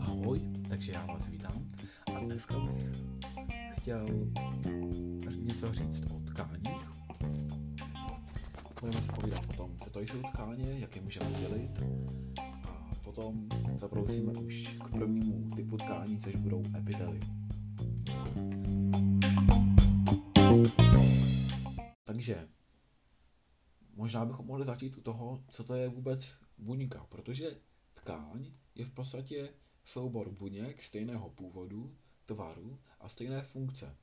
Ahoj, takže já vás vítám a dneska bych chtěl něco říct o tkáních. Budeme se povídat o tom, co to jsou tkáně, jak je můžeme dělit a potom zabrousíme už k prvnímu typu tkání, což budou epitely. Takže možná bychom mohli začít u toho, co to je vůbec buňka, protože tkáň je v podstatě soubor buněk stejného původu, tvaru a stejné funkce.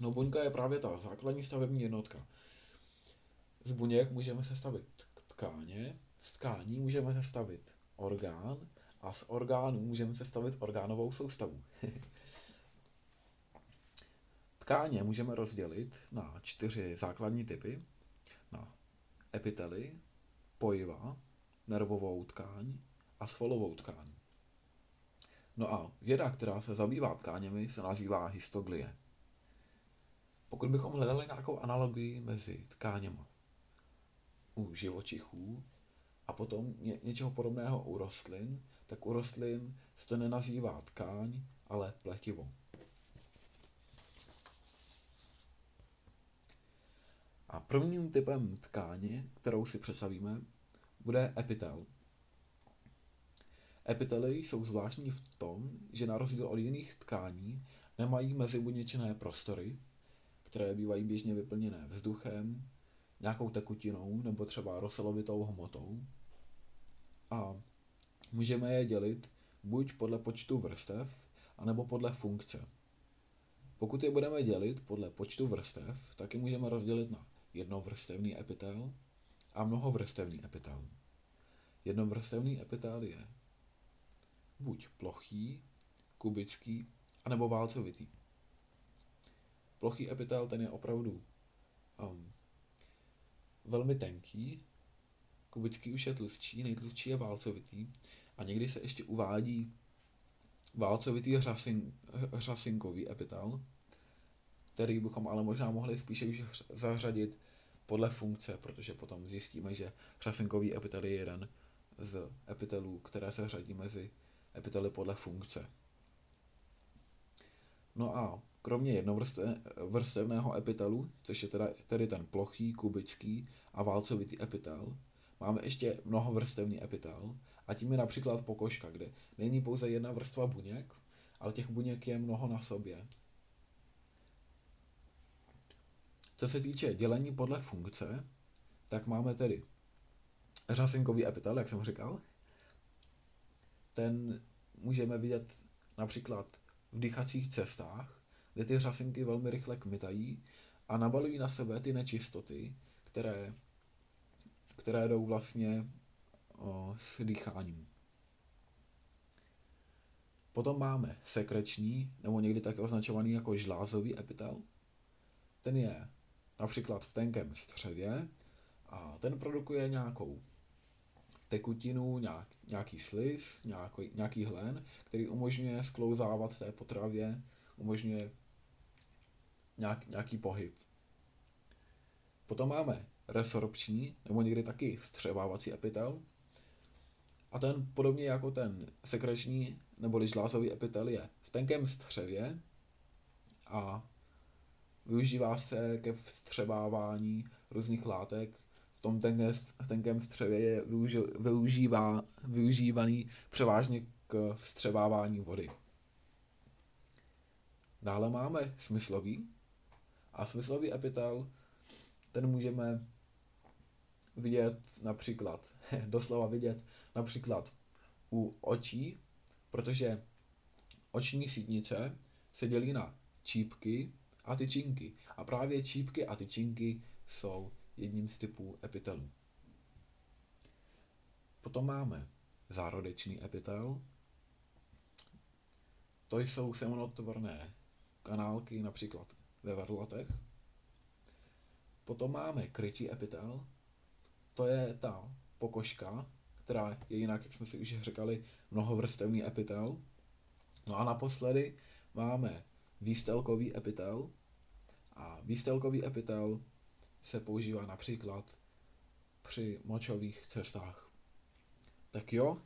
No buňka je právě ta základní stavební jednotka. Z buněk můžeme sestavit tkáně, z tkání můžeme sestavit orgán a z orgánů můžeme sestavit orgánovou soustavu. Tkáně můžeme rozdělit na čtyři základní typy. Na epitely, pojiva, nervovou tkáň a svalovou tkáň. No a věda, která se zabývá tkáněmi, se nazývá histoglie. Pokud bychom hledali nějakou analogii mezi tkáněma u živočichů a potom ně, něčeho podobného u rostlin, tak u rostlin se to nenazývá tkáň, ale pletivo. A prvním typem tkáně, kterou si představíme, bude epitel. Epitely jsou zvláštní v tom, že na rozdíl od jiných tkání nemají mezibuněčné prostory, které bývají běžně vyplněné vzduchem, nějakou tekutinou nebo třeba roselovitou hmotou. A můžeme je dělit buď podle počtu vrstev, anebo podle funkce. Pokud je budeme dělit podle počtu vrstev, tak je můžeme rozdělit na jednovrstevný epitel a mnohovrstevný epitel. Jednovrstevný epitel je buď plochý, kubický, anebo válcovitý. Plochý epitel ten je opravdu um, velmi tenký, kubický už je tlustší, nejtlustší je válcovitý a někdy se ještě uvádí válcovitý řasin, řasinkový epitel, který bychom ale možná mohli spíše už zařadit podle funkce, protože potom zjistíme, že řasinkový epitel je jeden z epitelů, které se řadí mezi epitely podle funkce. No a kromě jednovrstevného epitelu, což je teda, tedy ten plochý, kubický a válcovitý epitel, máme ještě mnohovrstevný epitel a tím je například pokožka, kde není pouze jedna vrstva buněk, ale těch buněk je mnoho na sobě. Co se týče dělení podle funkce, tak máme tedy řasinkový epitel, jak jsem říkal. Ten můžeme vidět například v dýchacích cestách, kde ty řasinky velmi rychle kmitají a nabalují na sebe ty nečistoty, které, které jdou vlastně o, s dýcháním. Potom máme sekreční, nebo někdy také označovaný jako žlázový epitel. Ten je například v tenkém střevě a ten produkuje nějakou tekutinu, nějak, nějaký sliz, nějaký, nějaký hlen, který umožňuje sklouzávat té potravě, umožňuje nějak, nějaký pohyb. Potom máme resorpční, nebo někdy taky vstřebávací epitel. A ten podobně jako ten sekreční nebo žlázový epitel je v tenkém střevě a Využívá se ke vstřebávání různých látek. V tom tenkém střevě je využívá, využívaný převážně k vstřebávání vody. Dále máme smyslový. A smyslový epitel, ten můžeme vidět například, doslova vidět například u očí, protože oční sítnice se dělí na čípky a tyčinky. A právě čípky a tyčinky jsou jedním z typů epitelů. Potom máme zárodečný epitel. To jsou semonotvorné kanálky například ve varlatech. Potom máme krytí epitel. To je ta pokožka, která je jinak, jak jsme si už říkali, mnohovrstevný epitel. No a naposledy máme výstelkový epitel. A výstelkový epitel se používá například při močových cestách. Tak jo,